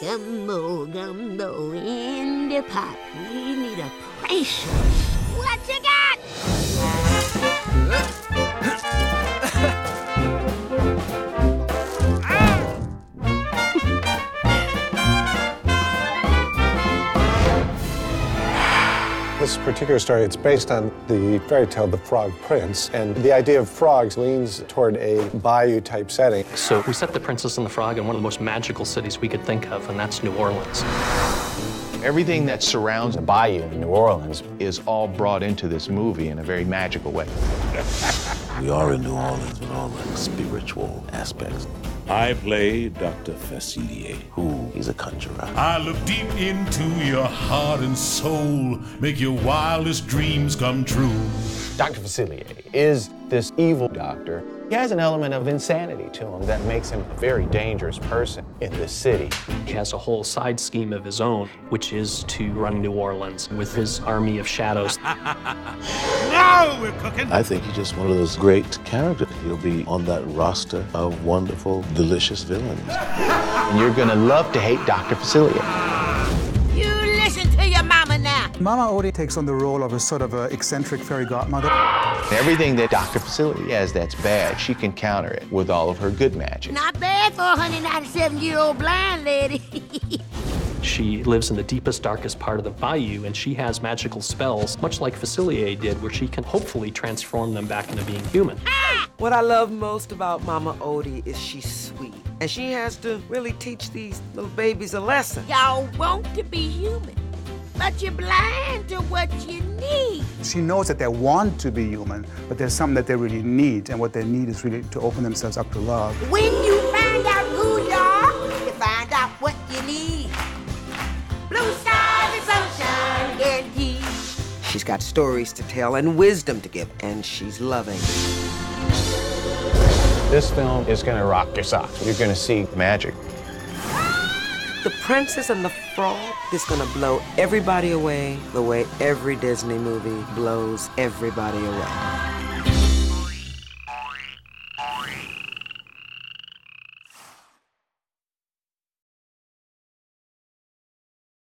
Gumbo, gumbo in the pot. We need a pressure. What you This particular story, it's based on the fairy tale The Frog Prince, and the idea of frogs leans toward a bayou type setting. So we set the Princess and the Frog in one of the most magical cities we could think of, and that's New Orleans. Everything that surrounds the bayou in New Orleans is all brought into this movie in a very magical way. We are in New Orleans with all the spiritual aspects. I play Dr. Facilier. Who is a conjurer. I look deep into your heart and soul, make your wildest dreams come true. Dr. Facilier is this evil doctor. He has an element of insanity to him that makes him a very dangerous person in this city. He has a whole side scheme of his own, which is to run New Orleans with his army of shadows. Now we're cooking. I think he's just one of those great characters. He'll be on that roster of wonderful, delicious villains. And you're gonna love to hate Dr. Facilier. Mama Odie takes on the role of a sort of a eccentric fairy godmother. Everything that Dr. Facilier has that's bad, she can counter it with all of her good magic. Not bad for a 197 year old blind lady. She lives in the deepest, darkest part of the bayou, and she has magical spells, much like Facilier did, where she can hopefully transform them back into being human. Ah! What I love most about Mama Odie is she's sweet. And she has to really teach these little babies a lesson. Y'all want to be human, but you're blind to what you need. She knows that they want to be human, but there's something that they really need, and what they need is really to open themselves up to love. When you find out who you are, you find out what you need. Blue skies and sunshine and guaranteed. She's got stories to tell and wisdom to give, and she's loving. This film is gonna rock your socks. You're gonna see magic. The Princess and the Frog is gonna blow everybody away the way every Disney movie blows everybody away.